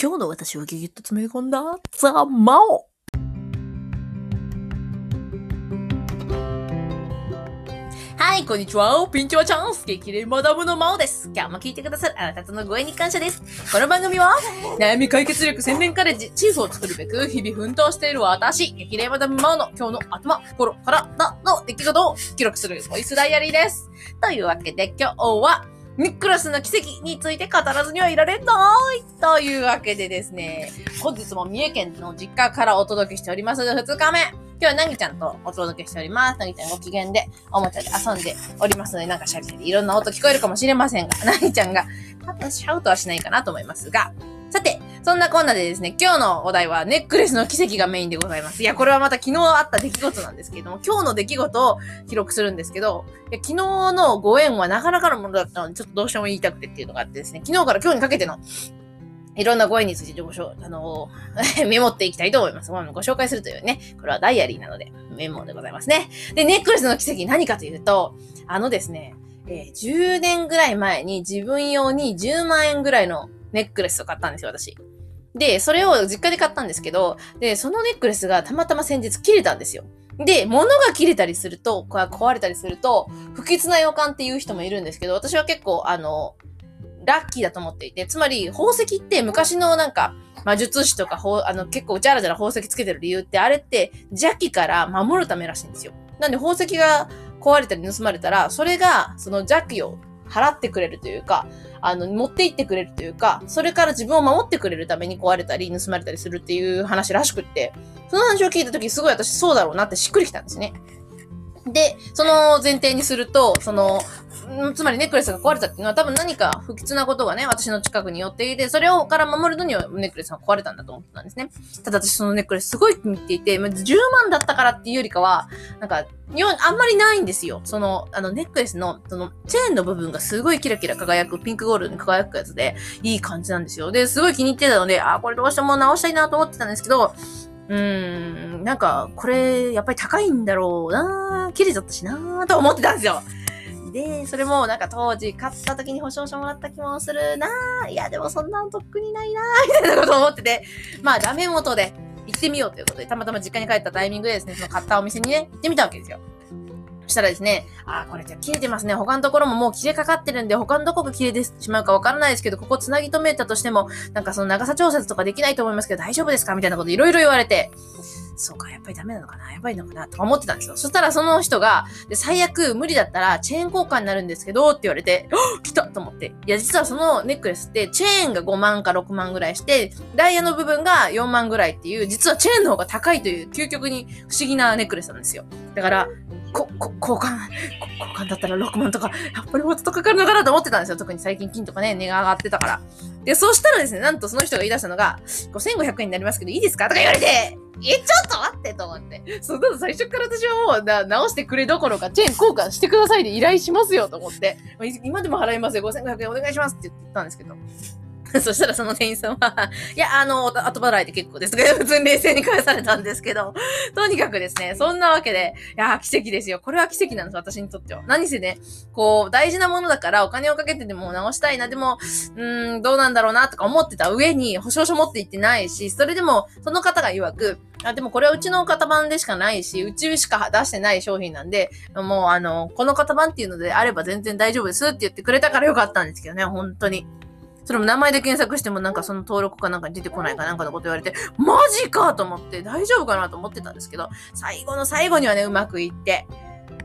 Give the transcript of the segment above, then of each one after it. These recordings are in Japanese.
今日の私をギュギュッと詰め込んだザ・マオはい、こんにちは。ピンチはチャンス激励マダムのマオです。今日も聞いてくださるあなたとのご縁に感謝です。この番組は、悩み解決力洗練カレッジ、チーフを作るべく日々奮闘している私、激励マダムマオの今日の頭、心、体の出来事を記録するボイスダイアリーです。というわけで今日は、ニックラスの奇跡について語らずにはいられないというわけでですね、本日も三重県の実家からお届けしております二日目。今日はなぎちゃんとお届けしております。なぎちゃんご機嫌でおもちゃで遊んでおりますので、なんかシャリシャリいろんな音聞こえるかもしれませんが、なぎちゃんが多分シャウトはしないかなと思いますが、さて、そんなこんなでですね、今日のお題はネックレスの奇跡がメインでございます。いや、これはまた昨日あった出来事なんですけれども、今日の出来事を記録するんですけど、いや昨日のご縁はなかなかのものだったので、ちょっとどうしても言いたくてっていうのがあってですね、昨日から今日にかけてのいろんなご縁についてごしょあのー メモっていきたいと思います。ご紹介するというね、これはダイアリーなので、メモでございますね。で、ネックレスの奇跡何かというと、あのですね、えー10年ぐらい前に自分用に10万円ぐらいのネックレスを買ったんですよ、私。で、それを実家で買ったんですけど、で、そのネックレスがたまたま先日切れたんですよ。で、物が切れたりすると、壊れたりすると、不吉な予感っていう人もいるんですけど、私は結構、あの、ラッキーだと思っていて、つまり宝石って昔のなんか魔術師とかあの結構ジャラジャラ宝石つけてる理由ってあれって邪気から守るためらしいんですよ。なんで宝石が壊れたり盗まれたら、それがその邪気を払ってくれるというか、あの、持って行ってくれるというか、それから自分を守ってくれるために壊れたり盗まれたりするっていう話らしくって、その話を聞いた時すごい私そうだろうなってしっくりきたんですね。で、その前提にすると、その、つまりネックレスが壊れたっていうのは多分何か不吉なことがね、私の近くに寄っていて、それをから守るのにはネックレスが壊れたんだと思ってたんですね。ただ私そのネックレスすごい気に入っていて、まあ10万だったからっていうよりかは、なんか、あんまりないんですよ。その、あの、ネックレスの、その、チェーンの部分がすごいキラキラ輝く、ピンクゴールドに輝くやつで、いい感じなんですよ。で、すごい気に入ってたので、あ、これどうしても直したいなと思ってたんですけど、うん、なんか、これ、やっぱり高いんだろうな切れちゃったしなと思ってたんですよ。で、それもなんか当時買った時に保証書もらった気もするないや、でもそんなんとっくにないなみたいなこと思ってて、まあダメ元で行ってみようということで、たまたま実家に帰ったタイミングでですね、その買ったお店にね、行ってみたわけですよ。そしたらですね、あー、これじゃ切れてますね。他のところももう切れかかってるんで、他のどこが切れてしまうかわからないですけど、ここ繋ぎ止めたとしても、なんかその長さ調節とかできないと思いますけど、大丈夫ですかみたいなこといろいろ言われて、そうか、やっぱりダメなのかな？やばいのかなとか思ってたんですよ。そしたらその人が、で最悪無理だったらチェーン交換になるんですけど、って言われて、来たと思って。いや、実はそのネックレスって、チェーンが5万か6万ぐらいして、ダイヤの部分が4万ぐらいっていう、実はチェーンの方が高いという、究極に不思議なネックレスなんですよ。だから、こ、こ、交換、交換だったら6万とか、やっぱりもっとかかるのかなと思ってたんですよ。特に最近金とかね、値が上がってたから。で、そうしたらですね、なんとその人が言い出したのが、5500円になりますけどいいですかとか言われて、え、ちょっと待ってと思って。そんなの最初から私はもうな直してくれどころか、チェーン交換してくださいで依頼しますよと思って、今でも払いますよ、5500円お願いしますって言ったんですけど。そしたらその店員さんは、いや、あの、後払いで結構ですけど、普通に冷静に返されたんですけど、とにかくですね、そんなわけで、いや、奇跡ですよ。これは奇跡なんです、私にとっては。何せね、こう、大事なものだからお金をかけてでも直したいな、でも、うーん、どうなんだろうな、とか思ってた上に、保証書持って行ってないし、それでも、その方が曰く、あ、でもこれはうちの型番でしかないし、うちしか出してない商品なんで、もうあの、この型番っていうのであれば全然大丈夫ですって言ってくれたからよかったんですけどね、本当に。それも名前で検索してもなんかその登録かなんかに出てこないかなんかのこと言われて、マジかと思って大丈夫かなと思ってたんですけど、最後の最後にはね、うまくいって。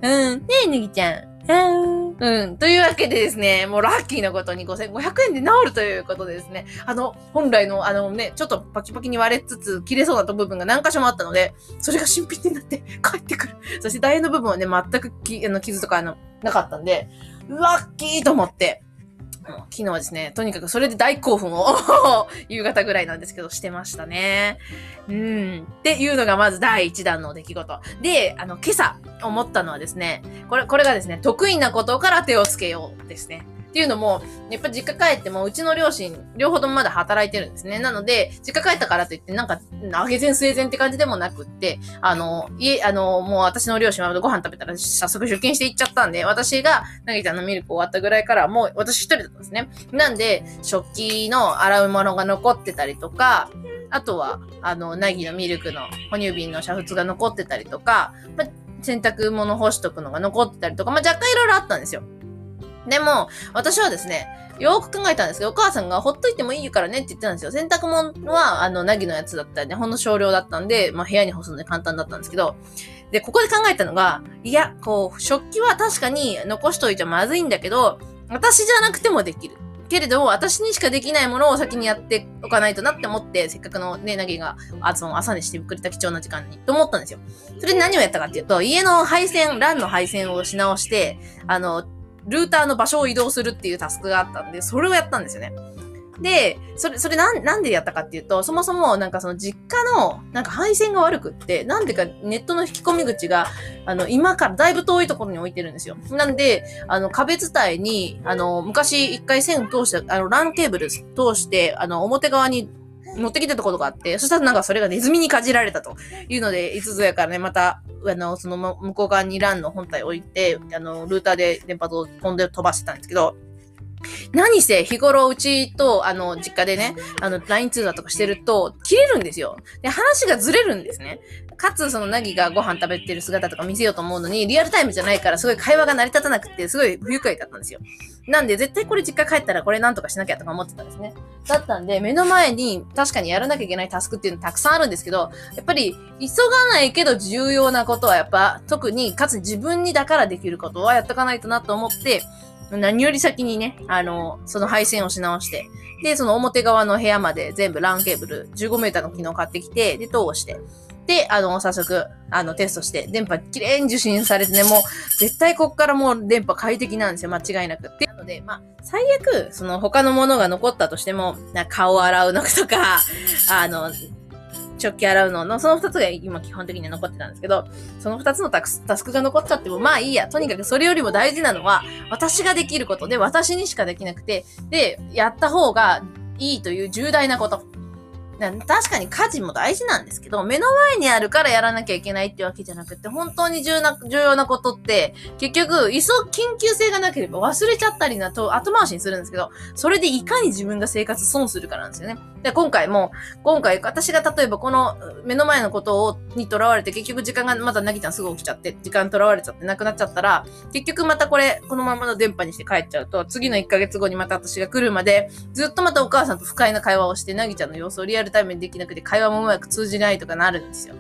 うん。ねえ、ぬぎちゃん。うん。うん。というわけでですね、もうラッキーなことに5500円で治るということでですね、あの、本来のあのね、ちょっとパキパキに割れつつ切れそうな部分が何箇所もあったので、それが新品になって帰ってくる。そしてダイヤの部分はね、全くきあの傷とかあの、なかったんで、ラッキーと思って、昨日はですね、とにかくそれで大興奮を 夕方ぐらいなんですけどしてましたね。うん。っていうのがまず第一弾の出来事。で、あの、今朝思ったのはですね、これ、これがですね、得意なことから手をつけようですね。っていうのも、やっぱ実家帰っても、うちの両親、両方ともまだ働いてるんですね。なので、実家帰ったからといって、なんか、あげ前末前って感じでもなくって、あの、家、あの、もう私の両親はご飯食べたら早速出勤していっちゃったんで、私が、なぎちゃんのミルク終わったぐらいから、もう私一人だったんですね。なんで、食器の洗うものが残ってたりとか、あとは、あの、なぎのミルクの哺乳瓶の煮沸が残ってたりとか、ま洗濯物干しとくのが残ってたりとか、まあ、若干いろいろあったんですよ。でも、私はですね、よく考えたんですけど、お母さんがほっといてもいいからねって言ってたんですよ。洗濯物は、あの、なぎのやつだったりね、ほんの少量だったんで、まあ、部屋に干すので簡単だったんですけど、で、ここで考えたのが、いや、こう、食器は確かに残しといちゃまずいんだけど、私じゃなくてもできる。けれど、私にしかできないものを先にやっておかないとなって思って、せっかくのね、なぎが、あその朝にしてくれた貴重な時間に、と思ったんですよ。それで何をやったかっていうと、家の配線、LAN の配線をし直して、あの、ルーターの場所を移動するっていうタスクがあったんで、それをやったんですよね。で、それ、それなん、なんでやったかっていうと、そもそもなんかその実家のなんか配線が悪くって、なんでかネットの引き込み口が、あの、今からだいぶ遠いところに置いてるんですよ。なんで、あの、壁伝いに、あの、昔一回線通して、あの、ランケーブル通して、あの、表側に持ってきてたころがあって、そしたらなんかそれがネズミにかじられたというので、いつぞやからね、また、あの、その向こう側にランの本体置いて、あの、ルーターで電波を飛んで飛ばしてたんですけど、何せ日頃うちと、あの、実家でね、あの、LINE 通話とかしてると、切れるんですよ。で、話がずれるんですね。かつ、その、なぎがご飯食べてる姿とか見せようと思うのに、リアルタイムじゃないから、すごい会話が成り立たなくて、すごい不愉快だったんですよ。なんで、絶対これ実家帰ったらこれなんとかしなきゃとか思ってたんですね。だったんで、目の前に確かにやらなきゃいけないタスクっていうのたくさんあるんですけど、やっぱり、急がないけど重要なことはやっぱ、特に、かつ自分にだからできることはやっとかないとなと思って、何より先にね、あの、その配線をし直して、で、その表側の部屋まで全部 LAN ケーブル15メーターの機能買ってきて、で、通して、で、あの、早速、あの、テストして、電波きれいに受信されてね、もう、絶対こっからもう電波快適なんですよ、間違いなく。なので、まあ、最悪、その他のものが残ったとしても、顔洗うのとか、あの、食器洗うのの、その二つが今基本的には残ってたんですけど、その二つのタスクが残っちゃっても、まあいいや。とにかくそれよりも大事なのは、私ができることで、私にしかできなくて、で、やった方がいいという重大なこと。確かに家事も大事なんですけど、目の前にあるからやらなきゃいけないってわけじゃなくて、本当に重要な重要なことって、結局、急緊急性がなければ忘れちゃったりなと後回しにするんですけど、それでいかに自分が生活損するかなんですよね。で、今回も、今回、私が例えばこの目の前のことを、に囚われて、結局時間がまたなぎちゃんすぐ起きちゃって、時間囚われちゃってなくなっちゃったら、結局またこれ、このままの電波にして帰っちゃうと、次の1ヶ月後にまた私が来るまで、ずっとまたお母さんと不快な会話をして、なぎちゃんの様子をリアルルタイムにできなくて会話もうまく通じないとかなるんですよ。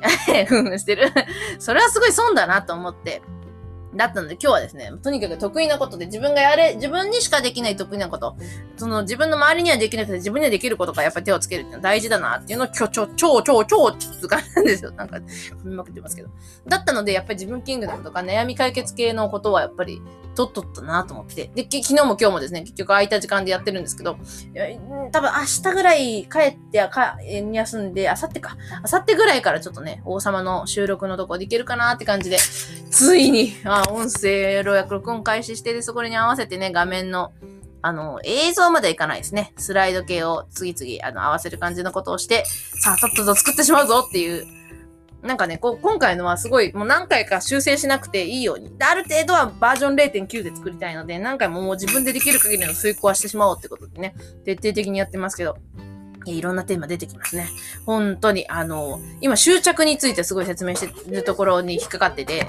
ふんふんしてる。それはすごい損だなと思って。だったので今日はですね、とにかく得意なことで自分がやれ、自分にしかできない得意なこと、その自分の周りにはできなくて自分にはできることがやっぱり手をつけるっていうのは大事だなっていうのを今日超、超、超、超、つかなんですよ。なんか、踏みまくってますけど。だったのでやっぱり自分キングダムとか悩み解決系のことはやっぱりとっとったなと思って。で、昨日も今日もですね、結局空いた時間でやってるんですけど、多分明日ぐらい帰ってか休んで、明後日か。明後日ぐらいからちょっとね、王様の収録のとこでいけるかなって感じで、ついに、あ、音声予約録音開始して、で、そこに合わせてね、画面の、あの、映像まではいかないですね。スライド系を次々、あの、合わせる感じのことをして、さあ、とっとと作ってしまうぞっていうなんかね、こう今回のはすごい、もう何回か修正しなくていいように。で、ある程度はバージョン0.9で作りたいので、何回ももう自分でできる限りの遂行はしてしまおうってことでね、徹底的にやってますけど。いろんなテーマ出てきますね。本当に、あの、今執着についてすごい説明してるところに引っかかってて、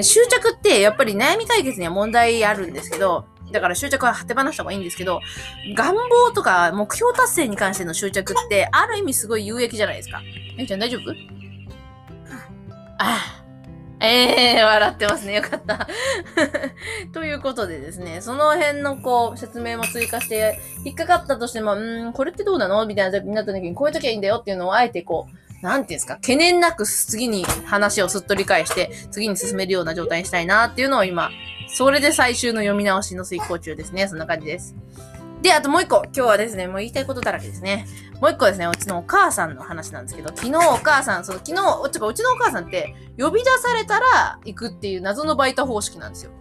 執着ってやっぱり悩み解決には問題あるんですけど、だから執着は手放した方がいいんですけど、願望とか目標達成に関しての執着って、ある意味すごい有益じゃないですか。えいちゃん大丈夫？ああええー、笑ってますね。よかった。ということでですね、その辺のこう、説明も追加して、引っかかったとしても、うん、これってどうなの？みたいな時になった時に、こういう時はいいんだよっていうのをあえてこう、なんていうんですか、懸念なく次に話をすっと理解して、次に進めるような状態にしたいなっていうのを今、それで最終の読み直しの遂行中ですね。そんな感じです。で、あともう一個、今日はですね、もう言いたいことだらけですね。もう一個ですね、うちのお母さんの話なんですけど、昨日お母さん、その昨日、ちょうちのお母さんって、呼び出されたら行くっていう謎のバイト方式なんですよ。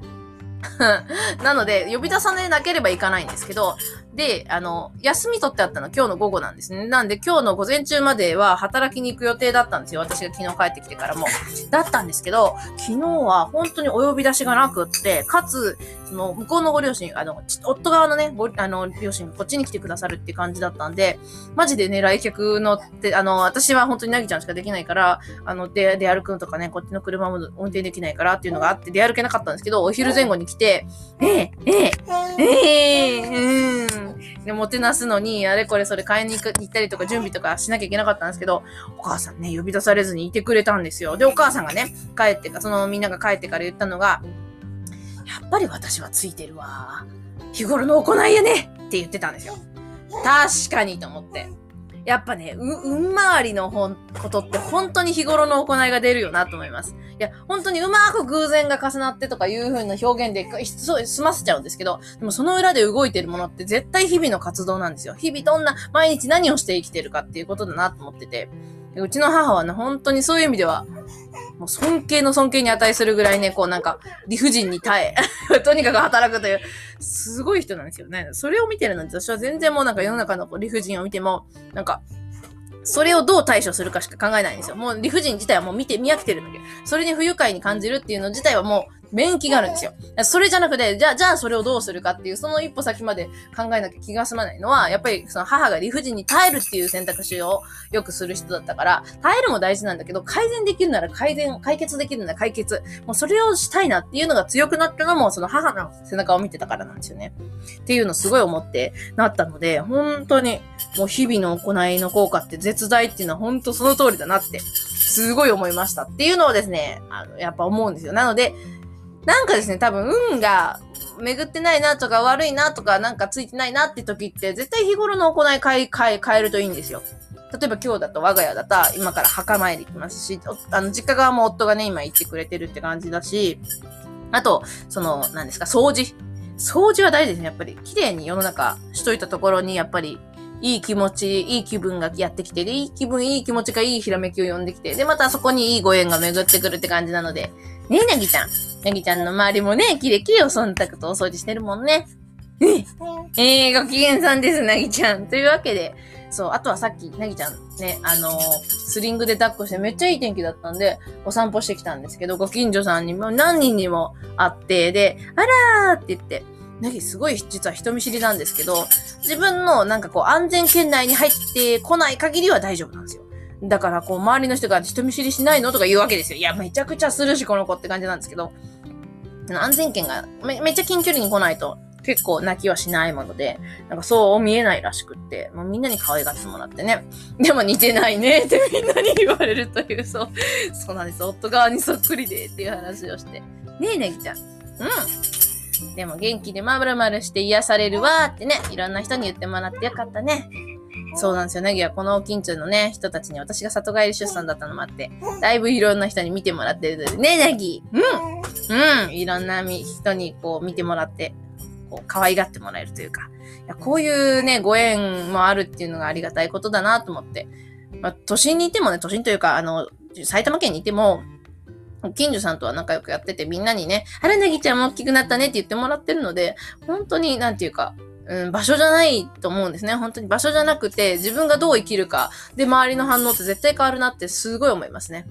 なので、呼び出さなければいかないんですけど、で、あの、休み取ってあったのは今日の午後なんですね。なんで今日の午前中までは働きに行く予定だったんですよ。私が昨日帰ってきてからも。だったんですけど、昨日は本当にお呼び出しがなくって、かつ、その、向こうのご両親、あの、夫側のね、ご、あの、両親、こっちに来てくださるって感じだったんで、マジでね、来客のって、あの、私は本当になぎちゃんしかできないから、あの、で、で歩くんとかね、こっちの車も運転できないからっていうのがあって、出歩けなかったんですけど、お昼前後に来て、ええ、ええ、ええ、うん。で、もてなすのに、あれこれそれ買いに行く行ったりとか準備とかしなきゃいけなかったんですけど、お母さんね、呼び出されずにいてくれたんですよ。で、お母さんがね、帰ってか、そのみんなが帰ってから言ったのが、やっぱり私はついてるわ。日頃の行いやねって言ってたんですよ。確かにと思って。やっぱね、う、運回りのほん、ことって本当に日頃の行いが出るよなと思います。いや、本当にうまく偶然が重なってとかいう風な表現で、そう、済ませちゃうんですけど、でもその裏で動いてるものって絶対日々の活動なんですよ。日々どんな、毎日何をして生きてるかっていうことだなと思ってて。うちの母はね、本当にそういう意味では、もう尊敬の尊敬に値するぐらいね、こうなんか、理不尽に耐え、とにかく働くという、すごい人なんですよね。それを見てるのに私は全然もうなんか世の中の理不尽を見ても、なんか、それをどう対処するかしか考えないんですよ。もう理不尽自体はもう見て、見飽きてるんだけど、それに不愉快に感じるっていうの自体はもう免疫があるんですよ。それじゃなくて、じゃあ、じゃあそれをどうするかっていう、その一歩先まで考えなきゃ気が済まないのは、やっぱりその母が理不尽に耐えるっていう選択肢をよくする人だったから、耐えるも大事なんだけど、改善できるなら改善、解決できるなら解決。もうそれをしたいなっていうのが強くなったのも、その母の背中を見てたからなんですよね。っていうのすごい思ってなったので、本当にもう日々の行いの効果って絶大っていうのは本当その通りだなって、すごい思いましたっていうのをですね、あの、やっぱ思うんですよ。なので、なんかですね、多分運が巡ってないなとか悪いなとかなんかついてないなって時って絶対日頃の行い変え、変え、変えるといいんですよ。例えば今日だと我が家だったら今から墓参り行きますし、あの、実家側も夫がね、今行ってくれてるって感じだし、あと、その、何ですか、掃除。掃除は大事ですね、やっぱり。綺麗に世の中しといたところに、やっぱり、いい気持ち、いい気分がやってきて、で、いい気分、いい気持ちがいいひらめきを呼んできて、で、またそこにいいご縁が巡ってくるって感じなので、ねえ、なぎちゃん。なぎちゃんの周りもね、キレキレを忖度とお掃除してるもんね。ええー、ご機嫌さんです、なぎちゃん。というわけで、そう、あとはさっき、なぎちゃんね、あのー、スリングで抱っこしてめっちゃいい天気だったんで、お散歩してきたんですけど、ご近所さんにも何人にも会って、で、あらーって言って、なぎすごい実は人見知りなんですけど、自分のなんかこう安全圏内に入ってこない限りは大丈夫なんですよ。だからこう周りの人が人見知りしないのとか言うわけですよ。いや、めちゃくちゃするし、この子って感じなんですけど、安全圏がめめっちゃ近距離に来ないと結構泣きはしないもので、なんかそう見えないらしくって、もうみんなに可愛がってもらってね。でも似てないねってみんなに言われるという、そう、そうなんです。夫側にそっくりでっていう話をして。ねえ、ねぎちゃん。うん。でも元気でまるまるして癒されるわってね、いろんな人に言ってもらってよかったね。そうなんですよ。ネギはこの近所のね、人たちに私が里帰り出産だったのもあって、だいぶいろんな人に見てもらってるので、ね、ネギ。うん。うん。いろんな人にこう見てもらって、こう可愛がってもらえるというか、いやこういうね、ご縁もあるっていうのがありがたいことだなと思って、まあ、都心にいてもね、都心というか、あの、埼玉県にいても、近所さんとは仲良くやってて、みんなにね、あらなぎちゃんも大きくなったねって言ってもらってるので、本当に、なんていうか、うん、場所じゃないと思うんですね。本当に場所じゃなくて、自分がどう生きるか、で、周りの反応って絶対変わるなってすごい思いますね。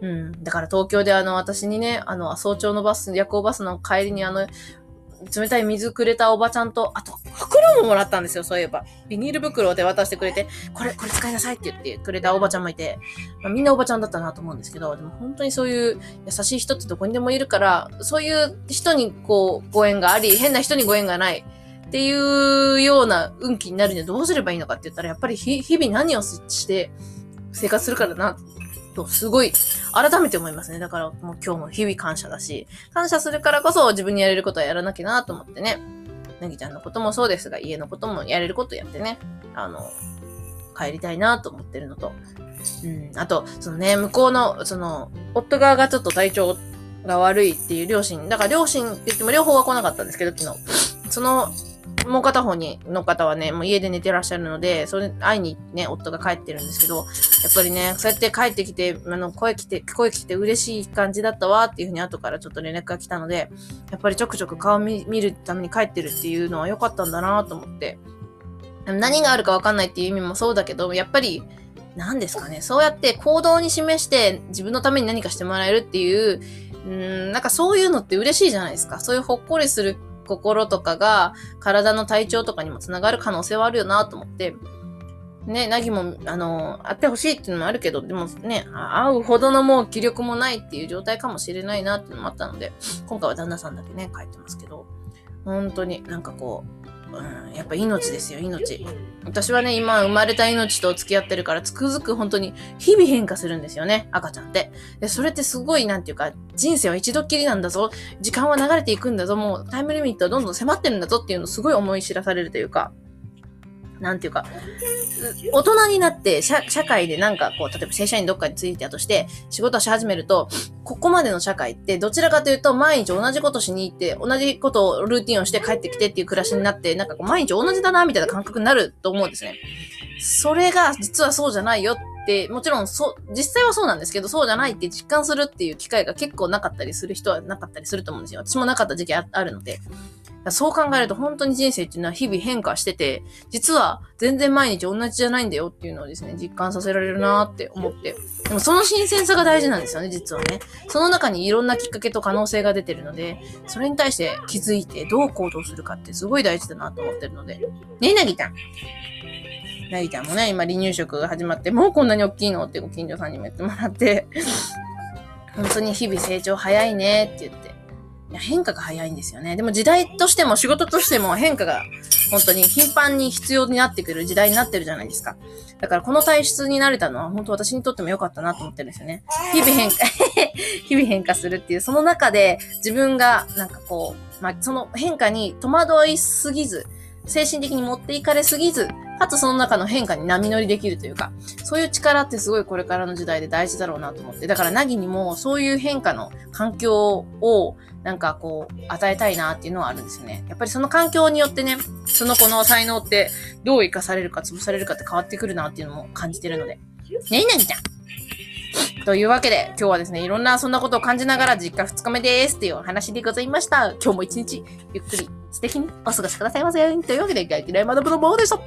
うん。だから東京であの、私にね、あの、早朝のバス、夜行バスの帰りにあの、冷たい水くれたおばちゃんと、あと、袋ももらったんですよ、そういえば。ビニール袋で渡してくれて、これ、これ使いなさいって言ってくれたおばちゃんもいて、まあ、みんなおばちゃんだったなと思うんですけど、でも本当にそういう優しい人ってどこにでもいるから、そういう人にこう、ご縁があり、変な人にご縁がない。っていうような運気になるにはどうすればいいのかって言ったら、やっぱり日々何をして生活するからな、と、すごい、改めて思いますね。だから、もう今日も日々感謝だし、感謝するからこそ自分にやれることはやらなきゃなと思ってね。なぎちゃんのこともそうですが、家のこともやれることやってね、あの、帰りたいなと思ってるのと、うん、あと、そのね、向こうの、その、夫側がちょっと体調が悪いっていう両親、だから両親って言っても両方は来なかったんですけど、昨日。そのもう片方に、の方はね、もう家で寝てらっしゃるので、それ、会いにね、夫が帰ってるんですけど、やっぱりね、そうやって帰ってきて、あの、声来て、声来て嬉しい感じだったわっていうふうに後からちょっと連絡が来たので、やっぱりちょくちょく顔見見るために帰ってるっていうのは良かったんだなと思って。何があるかわかんないっていう意味もそうだけど、やっぱり、何ですかね、そうやって行動に示して自分のために何かしてもらえるっていう、うん、なんかそういうのって嬉しいじゃないですか。そういうほっこりする心とかが体の体調とかにもつながる可能性はあるよなと思って、ね、なぎも、あの、会ってほしいっていうのもあるけど、でもね、会うほどのもう気力もないっていう状態かもしれないなっていうのもあったので、今回は旦那さんだけね、帰ってますけど、本当になんかこう、うん、やっぱ命ですよ、命。私はね、今生まれた命と付き合ってるから、つくづく本当に日々変化するんですよね、赤ちゃんって。で、それってすごい、なんていうか、人生は一度きりなんだぞ、時間は流れていくんだぞ、もうタイムリミットはどんどん迫ってるんだぞっていうのをすごい思い知らされるというか、なんていうか、大人になって社社会でなんかこう、例えば正社員どっかについてたとして、仕事をし始めると、ここまでの社会ってどちらかというと毎日同じことしに行って、同じことをルーティンをして帰ってきてっていう暮らしになって、なんかこう毎日同じだなみたいな感覚になると思うんですね。それが実はそうじゃないよって、もちろんそ、実際はそうなんですけど、そうじゃないって実感するっていう機会が結構なかったりする人はなかったりすると思うんですよ。私もなかった時期あるので。そう考えると本当に人生っていうのは日々変化してて、実は全然毎日同じじゃないんだよっていうのをですね、実感させられるなって思って。でもその新鮮さが大事なんですよね、実はね。その中にいろんなきっかけと可能性が出てるので、それに対して気づいてどう行動するかってすごい大事だなと思ってるので。ねえ、なぎちゃん。なぎちゃんもね、今離乳食が始まって、もうこんなに大きいの？ってご近所さんにも言ってもらって、本当に日々成長早いねって言って、いや変化が早いんですよね。でも時代としても仕事としても変化が本当に頻繁に必要になってくる時代になってるじゃないですか。だからこの体質になれたのは本当私にとっても良かったなと思ってるんですよね。日々変化 日々変化するっていう、その中で自分がなんかこう、まあ、その変化に戸惑いすぎず、精神的に持っていかれすぎず、かつその中の変化に波乗りできるというか、そういう力ってすごいこれからの時代で大事だろうなと思って。だから、なぎにもそういう変化の環境をなんかこう、与えたいなっていうのはあるんですよね。やっぱりその環境によってね、その子の才能ってどう活かされるか潰されるかって変わってくるなっていうのも感じてるので。ねいなぎちゃんというわけで、今日はですね、いろんなそんなことを感じながら実家2日目ですっていうお話でございました。今日も一日ゆっくり素敵にお過ごしくださいませ。というわけで、ガイティライマダブのモーでした。